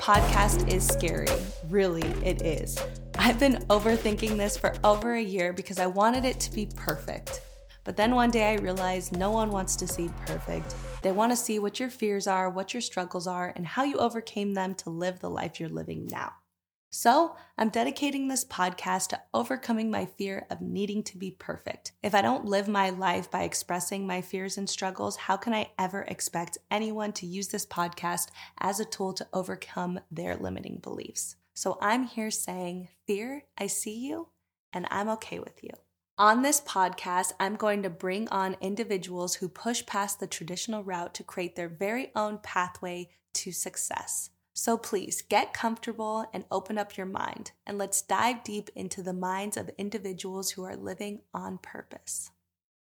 podcast is scary. Really, it is. I've been overthinking this for over a year because I wanted it to be perfect. But then one day I realized no one wants to see perfect. They want to see what your fears are, what your struggles are, and how you overcame them to live the life you're living now. So, I'm dedicating this podcast to overcoming my fear of needing to be perfect. If I don't live my life by expressing my fears and struggles, how can I ever expect anyone to use this podcast as a tool to overcome their limiting beliefs? So, I'm here saying, Fear, I see you, and I'm okay with you. On this podcast, I'm going to bring on individuals who push past the traditional route to create their very own pathway to success. So please get comfortable and open up your mind, and let's dive deep into the minds of individuals who are living on purpose.